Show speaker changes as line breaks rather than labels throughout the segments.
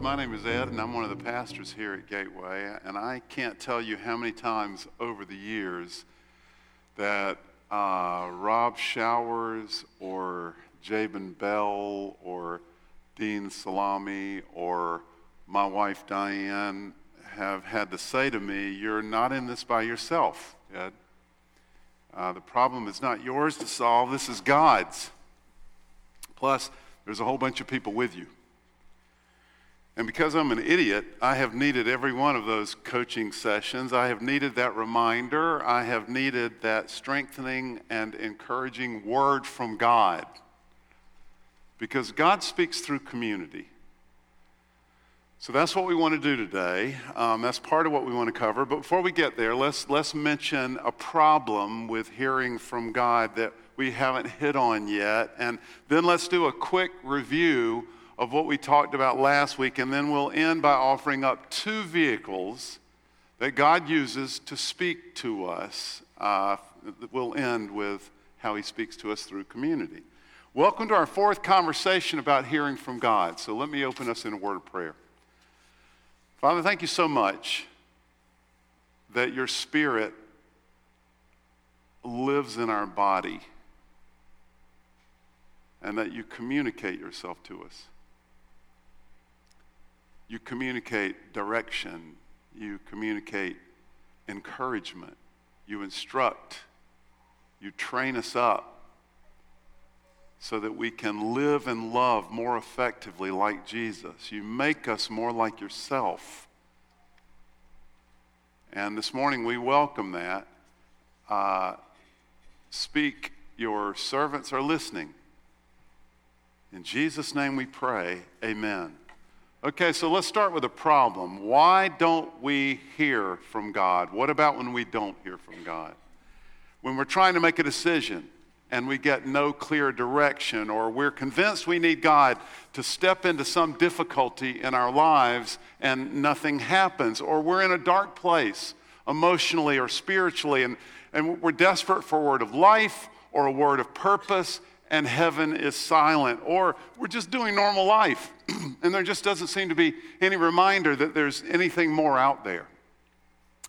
my name is Ed, and I'm one of the pastors here at Gateway. And I can't tell you how many times over the years that uh, Rob Showers or Jabin Bell or Dean Salami or my wife Diane have had to say to me, You're not in this by yourself, Ed. Uh, the problem is not yours to solve, this is God's. Plus, there's a whole bunch of people with you. And because I'm an idiot, I have needed every one of those coaching sessions. I have needed that reminder. I have needed that strengthening and encouraging word from God. Because God speaks through community. So that's what we want to do today. Um, that's part of what we want to cover. But before we get there, let's, let's mention a problem with hearing from God that we haven't hit on yet. And then let's do a quick review of what we talked about last week. And then we'll end by offering up two vehicles that God uses to speak to us. Uh, we'll end with how he speaks to us through community. Welcome to our fourth conversation about hearing from God. So let me open us in a word of prayer. Father, thank you so much that your spirit lives in our body and that you communicate yourself to us. You communicate direction, you communicate encouragement, you instruct, you train us up so that we can live and love more effectively like Jesus. You make us more like yourself. And this morning we welcome that. Uh, speak, your servants are listening. In Jesus' name we pray, amen. Okay, so let's start with a problem. Why don't we hear from God? What about when we don't hear from God? When we're trying to make a decision and we get no clear direction, or we're convinced we need God to step into some difficulty in our lives and nothing happens, or we're in a dark place emotionally or spiritually and, and we're desperate for a word of life or a word of purpose and heaven is silent, or we're just doing normal life and there just doesn't seem to be any reminder that there's anything more out there.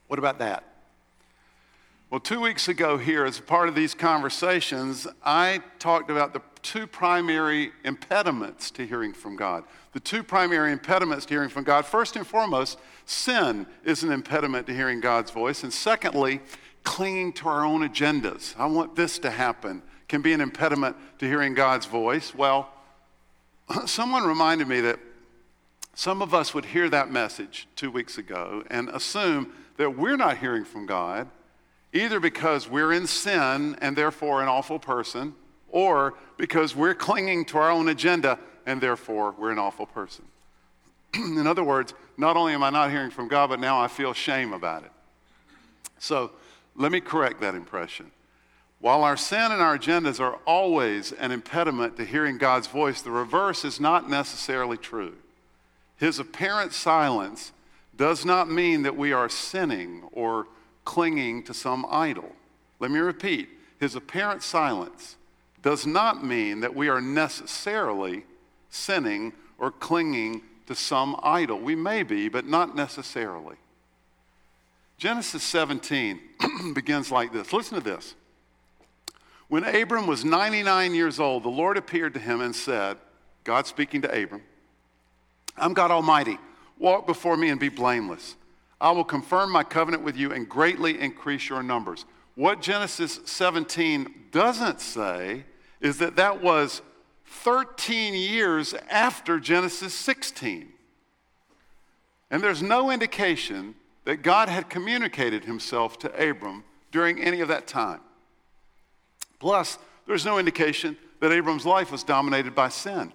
What about that? Well, two weeks ago, here, as part of these conversations, I talked about the two primary impediments to hearing from God. The two primary impediments to hearing from God first and foremost, sin is an impediment to hearing God's voice. And secondly, clinging to our own agendas. I want this to happen can be an impediment to hearing God's voice? Well, someone reminded me that some of us would hear that message two weeks ago and assume that we're not hearing from God, either because we're in sin and therefore an awful person, or because we're clinging to our own agenda and therefore we're an awful person. in other words, not only am I not hearing from God, but now I feel shame about it. So let me correct that impression. While our sin and our agendas are always an impediment to hearing God's voice, the reverse is not necessarily true. His apparent silence does not mean that we are sinning or clinging to some idol. Let me repeat His apparent silence does not mean that we are necessarily sinning or clinging to some idol. We may be, but not necessarily. Genesis 17 begins like this. Listen to this. When Abram was 99 years old, the Lord appeared to him and said, God speaking to Abram, I'm God Almighty. Walk before me and be blameless. I will confirm my covenant with you and greatly increase your numbers. What Genesis 17 doesn't say is that that was 13 years after Genesis 16. And there's no indication that God had communicated himself to Abram during any of that time. Plus, there's no indication that Abram's life was dominated by sin.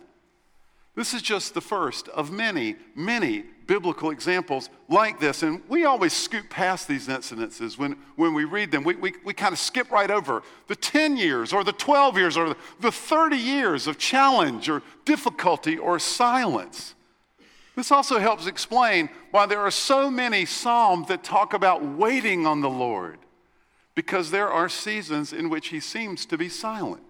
This is just the first of many, many biblical examples like this. And we always scoop past these incidences when, when we read them. We, we, we kind of skip right over the 10 years or the 12 years or the 30 years of challenge or difficulty or silence. This also helps explain why there are so many Psalms that talk about waiting on the Lord because there are seasons in which he seems to be silent.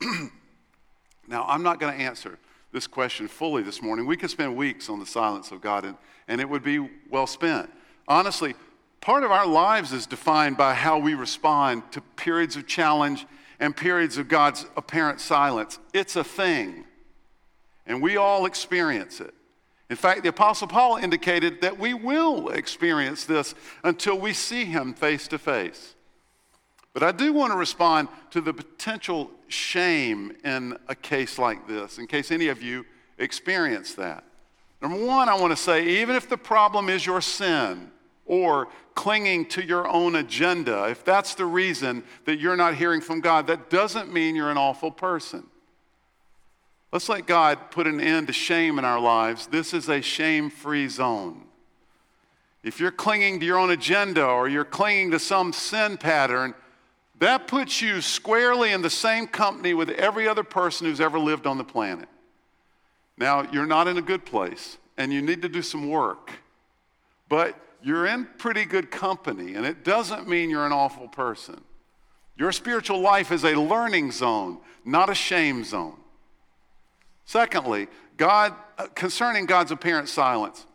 now, I'm not going to answer this question fully this morning. We could spend weeks on the silence of God, and, and it would be well spent. Honestly, part of our lives is defined by how we respond to periods of challenge and periods of God's apparent silence. It's a thing, and we all experience it. In fact, the Apostle Paul indicated that we will experience this until we see him face to face. But I do want to respond to the potential shame in a case like this, in case any of you experience that. Number one, I want to say even if the problem is your sin or clinging to your own agenda, if that's the reason that you're not hearing from God, that doesn't mean you're an awful person. Let's let God put an end to shame in our lives. This is a shame free zone. If you're clinging to your own agenda or you're clinging to some sin pattern, that puts you squarely in the same company with every other person who's ever lived on the planet. Now, you're not in a good place and you need to do some work, but you're in pretty good company, and it doesn't mean you're an awful person. Your spiritual life is a learning zone, not a shame zone. Secondly, God, uh, concerning God's apparent silence.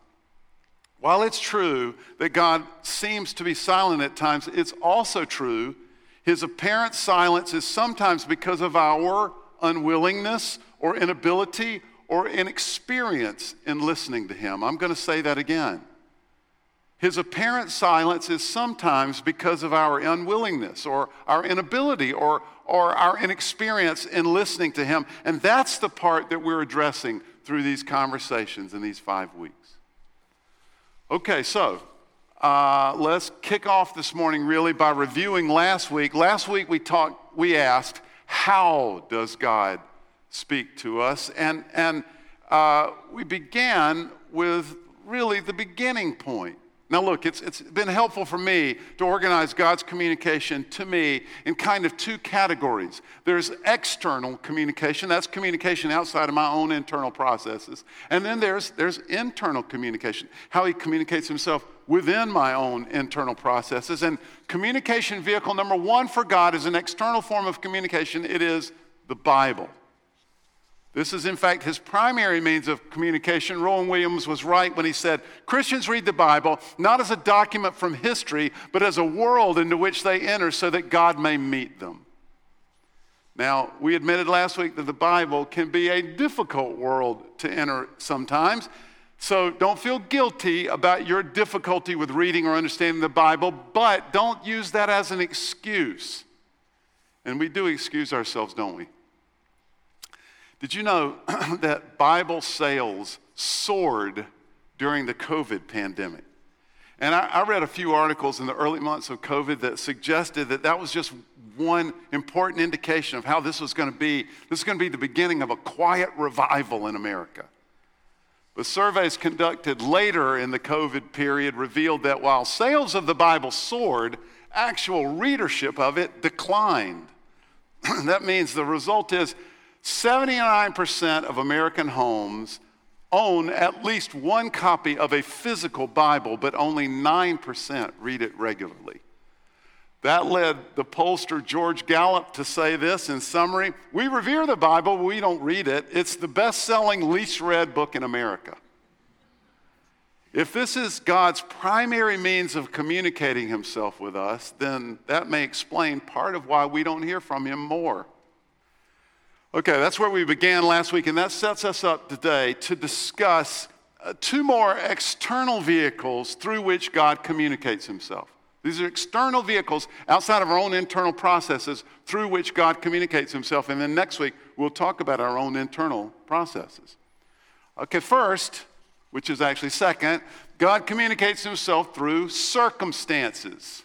While it's true that God seems to be silent at times, it's also true his apparent silence is sometimes because of our unwillingness or inability or inexperience in listening to him. I'm going to say that again. His apparent silence is sometimes because of our unwillingness or our inability or, or our inexperience in listening to Him. And that's the part that we're addressing through these conversations in these five weeks. Okay, so uh, let's kick off this morning really by reviewing last week. Last week we talked, we asked, how does God speak to us? And, and uh, we began with really the beginning point. Now, look, it's, it's been helpful for me to organize God's communication to me in kind of two categories. There's external communication, that's communication outside of my own internal processes. And then there's, there's internal communication, how He communicates Himself within my own internal processes. And communication vehicle number one for God is an external form of communication, it is the Bible. This is, in fact, his primary means of communication. Rowan Williams was right when he said Christians read the Bible not as a document from history, but as a world into which they enter so that God may meet them. Now, we admitted last week that the Bible can be a difficult world to enter sometimes. So don't feel guilty about your difficulty with reading or understanding the Bible, but don't use that as an excuse. And we do excuse ourselves, don't we? Did you know that Bible sales soared during the COVID pandemic? And I, I, read a few articles in the early months of COVID that suggested that that was just one important indication of how this was going to be. This is going to be the beginning of a quiet revival in America. But surveys conducted later in the COVID period revealed that while sales of the Bible soared, actual readership of it declined. that means the result is 79% of American homes own at least one copy of a physical Bible, but only 9% read it regularly. That led the pollster George Gallup to say this in summary We revere the Bible, but we don't read it. It's the best selling, least read book in America. If this is God's primary means of communicating himself with us, then that may explain part of why we don't hear from him more. Okay, that's where we began last week, and that sets us up today to discuss uh, two more external vehicles through which God communicates himself. These are external vehicles outside of our own internal processes through which God communicates himself. And then next week, we'll talk about our own internal processes. Okay, first, which is actually second, God communicates himself through circumstances.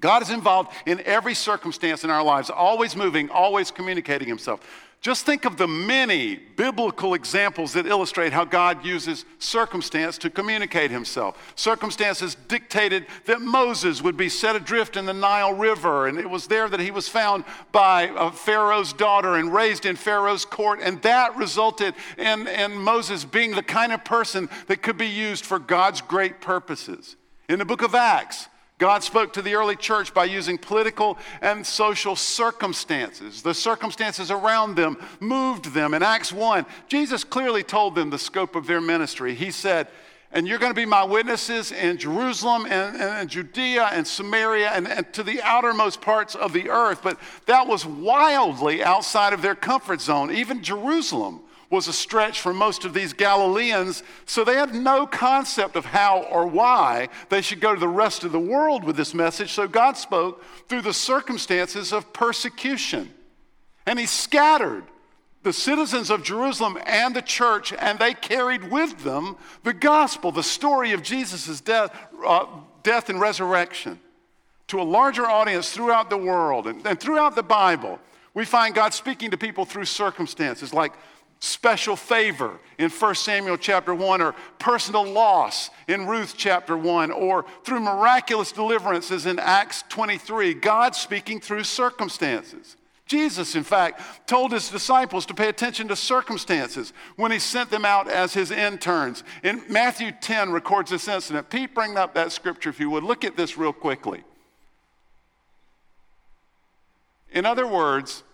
God is involved in every circumstance in our lives, always moving, always communicating himself. Just think of the many biblical examples that illustrate how God uses circumstance to communicate himself. Circumstances dictated that Moses would be set adrift in the Nile River, and it was there that he was found by uh, Pharaoh's daughter and raised in Pharaoh's court, and that resulted in, in Moses being the kind of person that could be used for God's great purposes. In the book of Acts, God spoke to the early church by using political and social circumstances. The circumstances around them moved them. In Acts 1, Jesus clearly told them the scope of their ministry. He said, and you're going to be my witnesses in Jerusalem and, and Judea and Samaria and, and, to the outermost parts of the earth. But that was wildly outside of their comfort zone. Even Jerusalem was a stretch for most of these Galileans, so they had no concept of how or why they should go to the rest of the world with this message. So God spoke through the circumstances of persecution. And He scattered the citizens of Jerusalem and the church, and they carried with them the gospel, the story of Jesus' death, uh, death and resurrection to a larger audience throughout the world and, and throughout the Bible. We find God speaking to people through circumstances like special favor in 1 Samuel chapter 1 or personal loss in Ruth chapter 1 or through miraculous deliverances in Acts 23. God speaking through circumstances. Jesus, in fact, told his disciples to pay attention to circumstances when he sent them out as his interns. In Matthew 10 records this incident. Pete, bring up that scripture if you would. Look at this real quickly. In other words,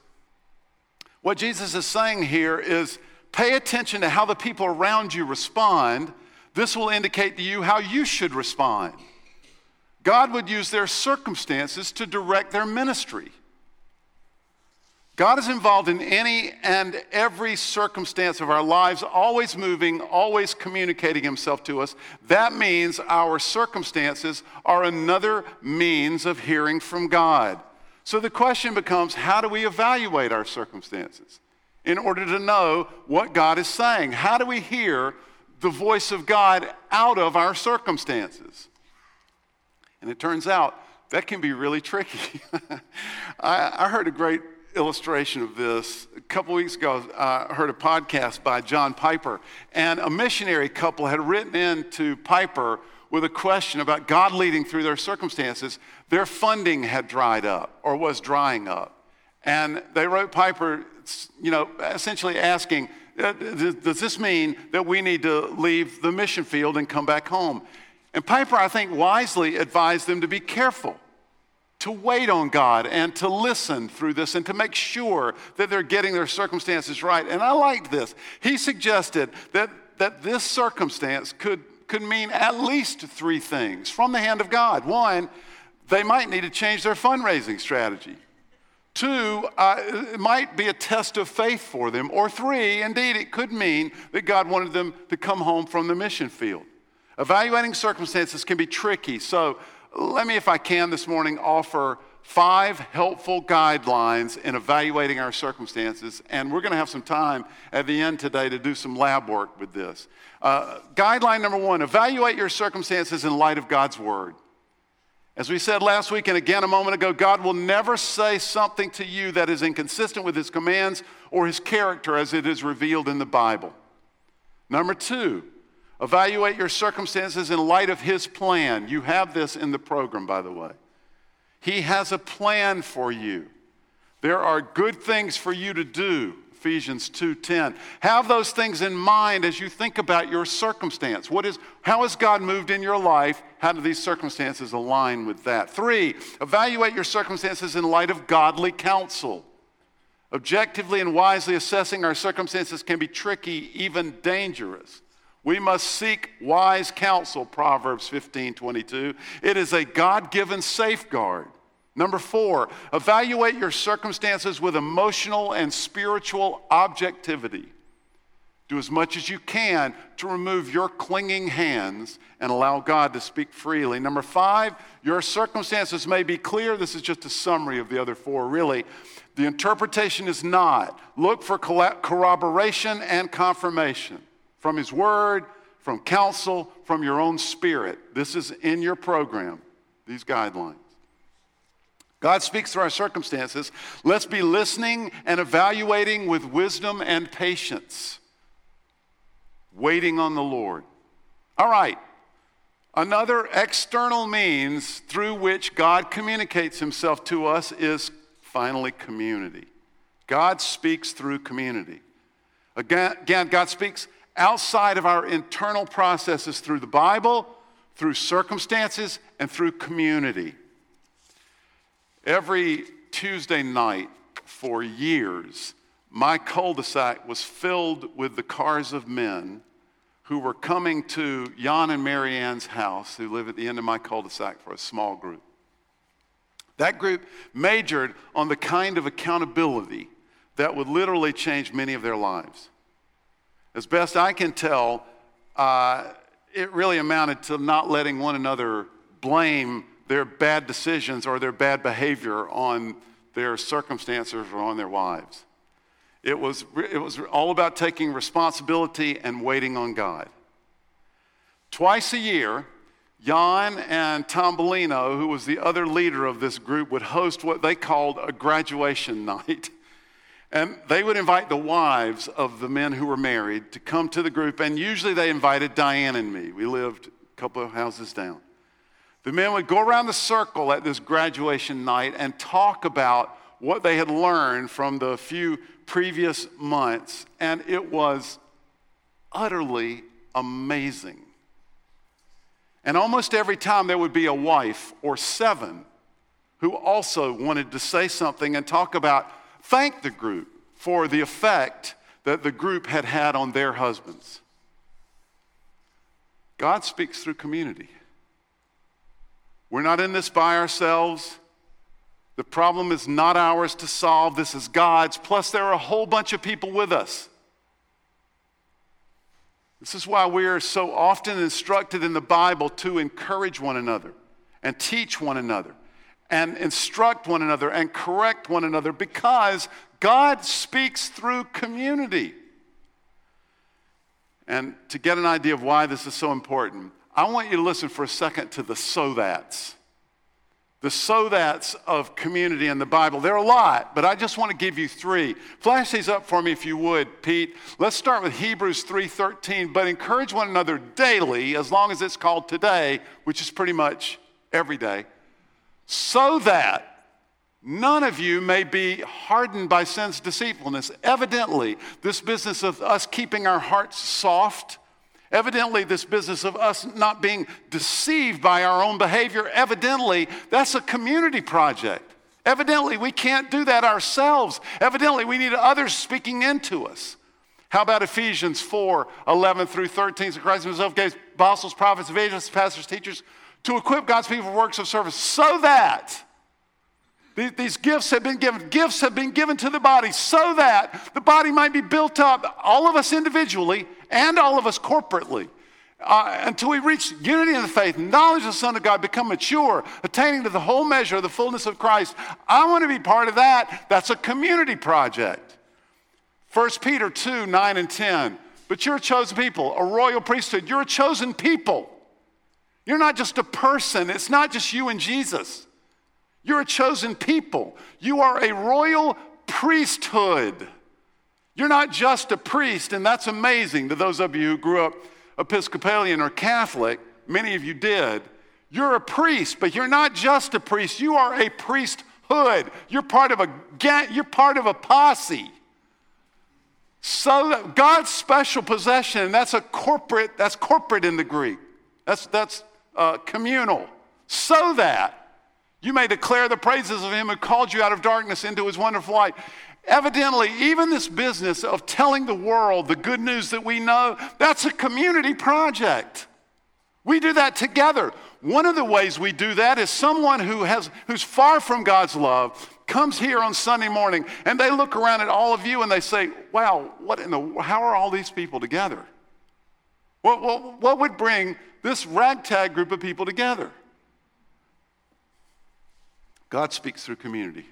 what Jesus is saying here is pay attention to how the people around you respond. This will indicate to you how you should respond. God would use their circumstances to direct their ministry. God is involved in any and every circumstance of our lives, always moving, always communicating Himself to us. That means our circumstances are another means of hearing from God. So the question becomes how do we evaluate our circumstances in order to know what God is saying? How do we hear the voice of God out of our circumstances? And it turns out that can be really tricky. I, I heard a great illustration of this. A couple weeks ago, I heard a podcast by John Piper, and a missionary couple had written in to Piper with a question about God leading through their circumstances. Their funding had dried up or was drying up. And they wrote Piper, you know, essentially asking, uh, does this mean that we need to leave the mission field and come back home? And Piper, I think, wisely advised them to be careful to wait on God and to listen through this and to make sure that they're getting their circumstances right. And I like this. He suggested that, that this circumstance could, could mean at least three things from the hand of God. One, they might need to change their fundraising strategy. Two, uh, it might be a test of faith for them. Or three, indeed, it could mean that God wanted them to come home from the mission field. Evaluating circumstances can be tricky. So let me, if I can, this morning offer five helpful guidelines in evaluating our circumstances. And we're going to have some time at the end today to do some lab work with this. Uh, guideline number one evaluate your circumstances in light of God's word. As we said last week and again a moment ago, God will never say something to you that is inconsistent with his commands or his character as it is revealed in the Bible. Number two, Evaluate your circumstances in light of His plan. You have this in the program, by the way. He has a plan for you. There are good things for you to do. Ephesians 2:10. Have those things in mind as you think about your circumstance. What is how has God moved in your life? How do these circumstances align with that? 3. Evaluate your circumstances in light of godly counsel. Objectively and wisely assessing our circumstances can be tricky, even dangerous. We must seek wise counsel, Proverbs 15 22. It is a God given safeguard. Number four, evaluate your circumstances with emotional and spiritual objectivity. Do as much as you can to remove your clinging hands and allow God to speak freely. Number five, your circumstances may be clear. This is just a summary of the other four, really. The interpretation is not. Look for corroboration and confirmation from His Word, from counsel, from your own spirit. This is in your program, these guidelines. God speaks through our circumstances. Let's be listening and evaluating with wisdom and patience, waiting on the Lord. All right. Another external means through which God communicates himself to us is finally community. God speaks through community. Again, God speaks outside of our internal processes through the Bible, through circumstances and through community. Every Tuesday night for years, my cul de sac was filled with the cars of men who were coming to Jan and Marianne's house, who live at the end of my cul de sac, for a small group. That group majored on the kind of accountability that would literally change many of their lives. As best I can tell, uh, it really amounted to not letting one another blame their bad decisions or their bad behavior on their circumstances or on their wives. It was, it was all about taking responsibility and waiting on God. Twice a year, Jan and Tom Bellino, who was the other leader of this group, would host what they called a graduation night. And they would invite the wives of the men who were married to come to the group, and usually they invited Diane and me. We lived a couple of houses down. The men would go around the circle at this graduation night and talk about what they had learned from the few previous months, and it was utterly amazing. And almost every time there would be a wife or seven who also wanted to say something and talk about thank the group for the effect that the group had had on their husbands. God speaks through community. We're not in this by ourselves. The problem is not ours to solve. This is God's. Plus, there are a whole bunch of people with us. This is why we are so often instructed in the Bible to encourage one another and teach one another and instruct one another and correct one another because God speaks through community. And to get an idea of why this is so important, I want you to listen for a second to the so that's. The so that's of community in the Bible. There are a lot, but I just want to give you three. Flash these up for me if you would, Pete. Let's start with Hebrews 3:13, but encourage one another daily as long as it's called today, which is pretty much every day so that none of you may be hardened by sin's deceitfulness. Evidently, this business of us keeping our hearts soft, evidently, this business of us not being deceived by our own behavior, evidently, that's a community project. Evidently, we can't do that ourselves. Evidently, we need others speaking into us. How about Ephesians 4 11 through 13? So Christ himself gave apostles, prophets, evangelists, pastors, teachers to equip God's people for works of service so that these gifts have been given. Gifts have been given to the body so that the body might be built up, all of us individually and all of us corporately, uh, until we reach unity in the faith, knowledge of the Son of God, become mature, attaining to the whole measure of the fullness of Christ. I want to be part of that. That's a community project. 1 Peter 2 9 and 10. But you're a chosen people, a royal priesthood. You're a chosen people you're not just a person, it's not just you and Jesus. You're a chosen people. You are a royal priesthood. You're not just a priest, and that's amazing to those of you who grew up Episcopalian or Catholic. Many of you did. You're a priest, but you're not just a priest. You are a priesthood. You're part of a you're part of a posse. So God's special possession, that's a corporate, that's corporate in the Greek. That's that's uh, communal, so that you may declare the praises of him who called you out of darkness into his wonderful light. Evidently, even this business of telling the world the good news that we know, that's a community project. We do that together. One of the ways we do that is someone who has, who's far from God's love comes here on Sunday morning and they look around at all of you and they say, wow, what in the, how are all these people together? What, what, what would bring this ragtag group of people together. God speaks through community.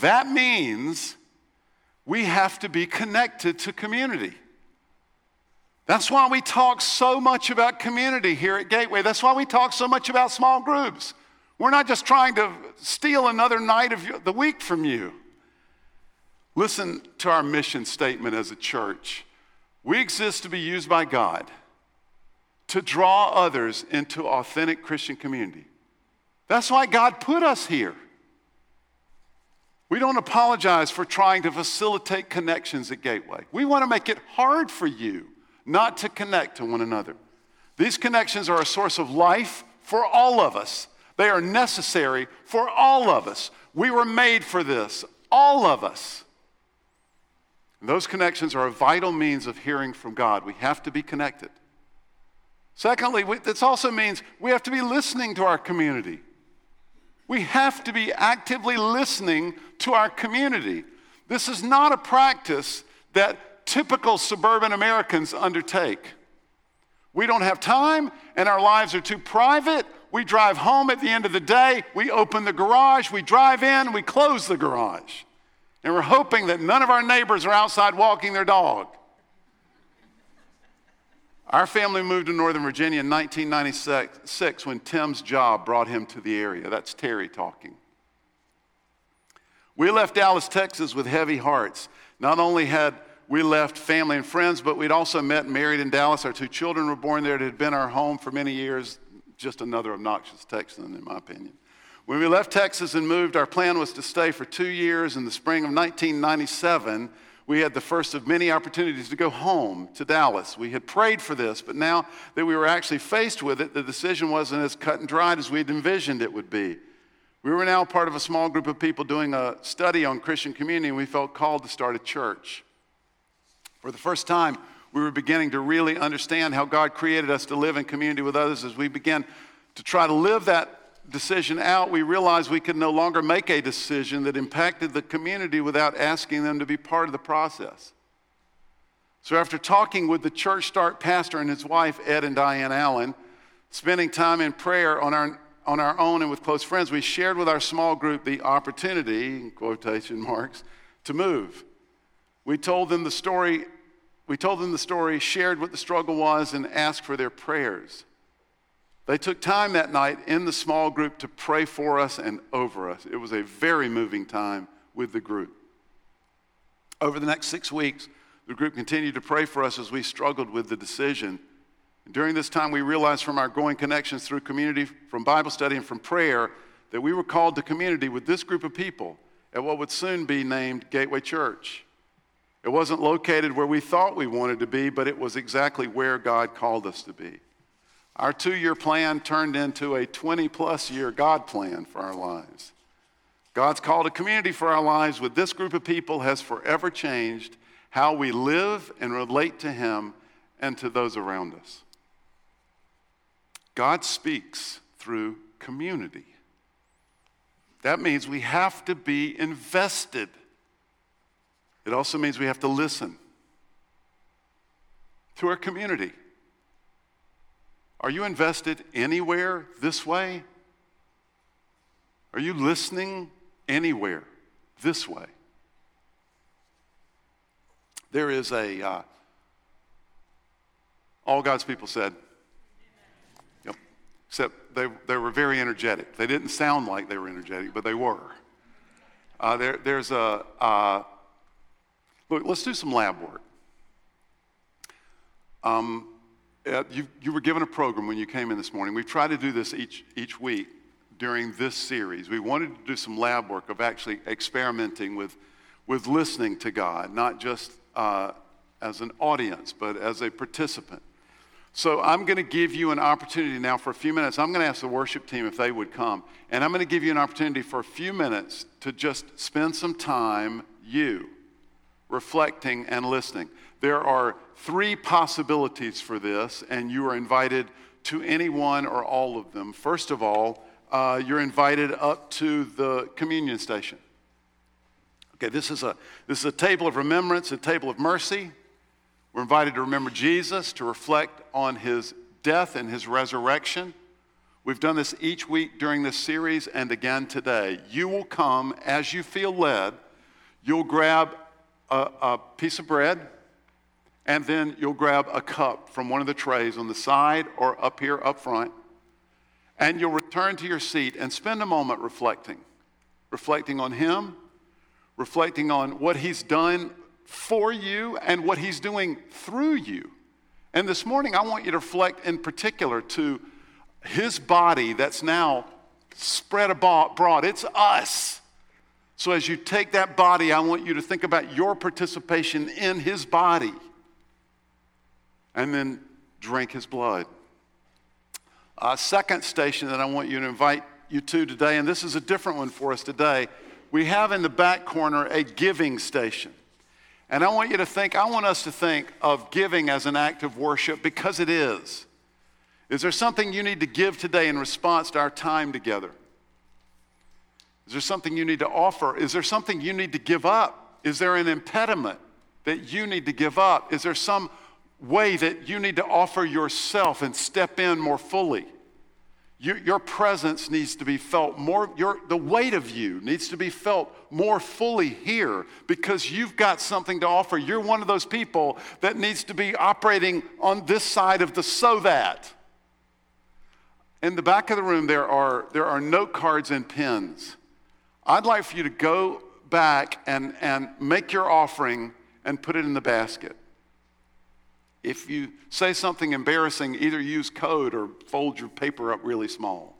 That means we have to be connected to community. That's why we talk so much about community here at Gateway. That's why we talk so much about small groups. We're not just trying to steal another night of the week from you. Listen to our mission statement as a church. We exist to be used by God to draw others into authentic Christian community. That's why God put us here. We don't apologize for trying to facilitate connections at Gateway. We want to make it hard for you not to connect to one another. These connections are a source of life for all of us. They are necessary for all of us. We were made for this, all of us. those connections are a vital means of hearing from God. We have to be connected. Secondly, this also means we have to be listening to our community. We have to be actively listening to our community. This is not a practice that typical suburban Americans undertake. We don't have time, and our lives are too private. We drive home at the end of the day, we open the garage, we drive in, we close the garage. And we're hoping that none of our neighbors are outside walking their dog. Our family moved to Northern Virginia in 1996 when Tim's job brought him to the area. That's Terry talking. We left Dallas, Texas with heavy hearts. Not only had we left family and friends, but we'd also met and married in Dallas. Our two children were born there. It had been our home for many years. Just another obnoxious Texan, in my opinion. When we left Texas and moved, our plan was to stay for two years. In the spring of 1997, we had the first of many opportunities to go home to Dallas. We had prayed for this, but now that we were actually faced with it, the decision wasn't as cut and dried as we had envisioned it would be. We were now part of a small group of people doing a study on Christian community, and we felt called to start a church. For the first time, we were beginning to really understand how God created us to live in community with others. As we began to try to live that decision out, we realized we could no longer make a decision that impacted the community without asking them to be part of the process. So, after talking with the church start pastor and his wife, Ed and Diane Allen, spending time in prayer on our, on our own and with close friends, we shared with our small group the opportunity, in quotation marks, to move. We told them the story, we told them the story, shared what the struggle was, and asked for their prayers. They took time that night in the small group to pray for us and over us. It was a very moving time with the group. Over the next six weeks, the group continued to pray for us as we struggled with the decision. During this time, we realized from our growing connections through community, from Bible study, and from prayer that we were called to community with this group of people at what would soon be named Gateway Church. It wasn't located where we thought we wanted to be, but it was exactly where God called us to be. Our two year plan turned into a 20 plus year God plan for our lives. God's called a community for our lives with this group of people has forever changed how we live and relate to Him and to those around us. God speaks through community. That means we have to be invested. It also means we have to listen to our community. Are you invested anywhere this way? Are you listening anywhere this way? There is a, uh, all God's people said, yep, except they, they were very energetic. They didn't sound like they were energetic, but they were. Uh, there, there's a, uh, look, let's do some lab work. Um, uh, you, you were given a program when you came in this morning. We've tried to do this each, each week during this series. We wanted to do some lab work of actually experimenting with, with listening to God, not just uh, as an audience, but as a participant. So I'm going to give you an opportunity now for a few minutes. I'm going to ask the worship team if they would come. And I'm going to give you an opportunity for a few minutes to just spend some time, you, reflecting and listening. There are three possibilities for this, and you are invited to any one or all of them. First of all, uh, you're invited up to the communion station. Okay, this is, a, this is a table of remembrance, a table of mercy. We're invited to remember Jesus, to reflect on his death and his resurrection. We've done this each week during this series and again today. You will come as you feel led. You'll grab a, a piece of bread, and then you'll grab a cup from one of the trays on the side or up here up front, and you'll return to your seat and spend a moment reflecting. Reflecting on Him, reflecting on what He's done for you and what He's doing through you. And this morning, I want you to reflect in particular to His body that's now spread abroad. It's us. So as you take that body, I want you to think about your participation in His body and then drink his blood. A second station that I want you to invite you to today, and this is a different one for us today. We have in the back corner a giving station. And I want you to think, I want us to think of giving as an act of worship because it is. Is there something you need to give today in response to our time together? Is there something you need to offer? Is there something you need to give up? Is there an impediment that you need to give up? Is there some way that you need to offer yourself and step in more fully? Your, your presence needs to be felt more, your, the weight of you needs to be felt more fully here because you've got something to offer. You're one of those people that needs to be operating on this side of the so that. In the back of the room, there are, there are note cards and pens. I'd like for you to go back and, and make your offering and put it in the basket. If you say something embarrassing, either use code or fold your paper up really small.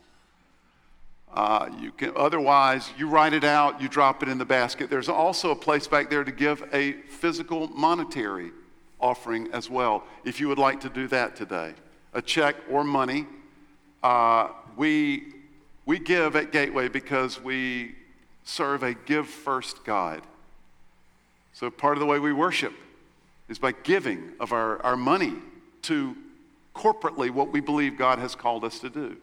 Uh, you can, otherwise, you write it out, you drop it in the basket. There's also a place back there to give a physical monetary offering as well, if you would like to do that today. A check or money. Uh, we, we give at Gateway because we serve a give first God. So part of the way we worship is by giving of our, our money to corporately what we believe God has called us to do.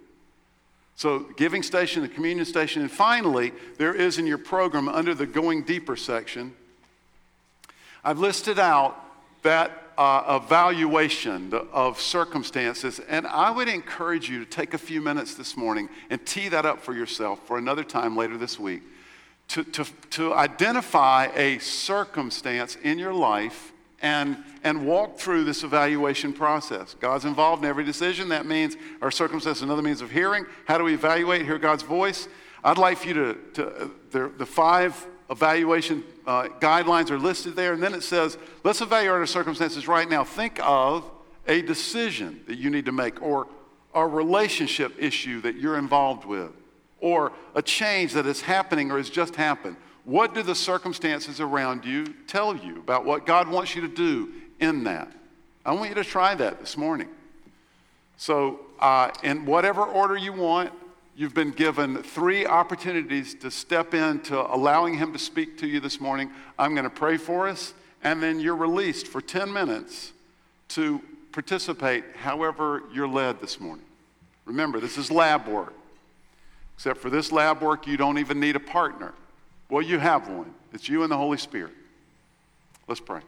So, giving station, the communion station, and finally, there is in your program under the Going Deeper section, I've listed out that uh, evaluation of circumstances, and I would encourage you to take a few minutes this morning and tee that up for yourself for another time later this week to, to, to identify a circumstance in your life and, and walk through this evaluation process. God's involved in every decision. That means our circumstance, another means of hearing. How do we evaluate, hear God's voice? I'd like for you to, to uh, the, the five evaluation uh, guidelines are listed there. And then it says, let's evaluate our circumstances right now. Think of a decision that you need to make or a relationship issue that you're involved with or a change that is happening or has just happened. What do the circumstances around you tell you about what God wants you to do in that? I want you to try that this morning. So, uh, in whatever order you want, you've been given three opportunities to step into allowing Him to speak to you this morning. I'm going to pray for us, and then you're released for 10 minutes to participate however you're led this morning. Remember, this is lab work. Except for this lab work, you don't even need a partner. Well, you have one. It's you and the Holy Spirit. Let's pray.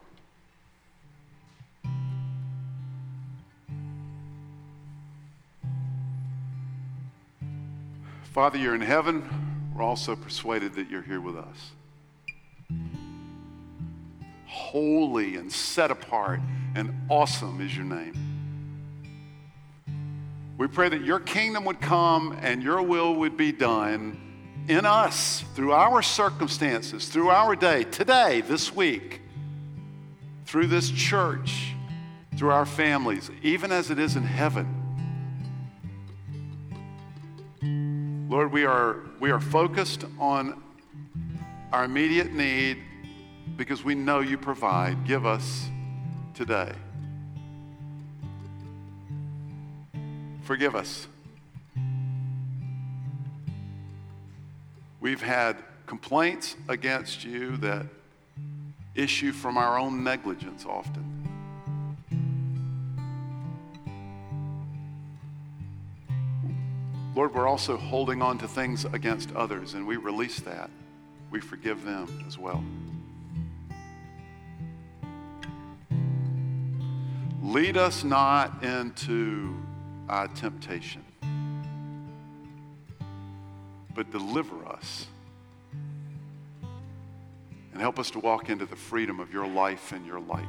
Father, you're in heaven. We're also persuaded that you're here with us. Holy and set apart and awesome is your name. We pray that your kingdom would come and your will would be done in us, through our circumstances, through our day, today, this week, through this church, through our families, even as it is in heaven. Lord, we are, we are focused on our immediate need because we know you provide. Give us today. Forgive us. We've had complaints against you that issue from our own negligence often. Lord, we're also holding on to things against others, and we release that. We forgive them as well. Lead us not into uh, temptation, but deliver us and help us to walk into the freedom of your life and your light.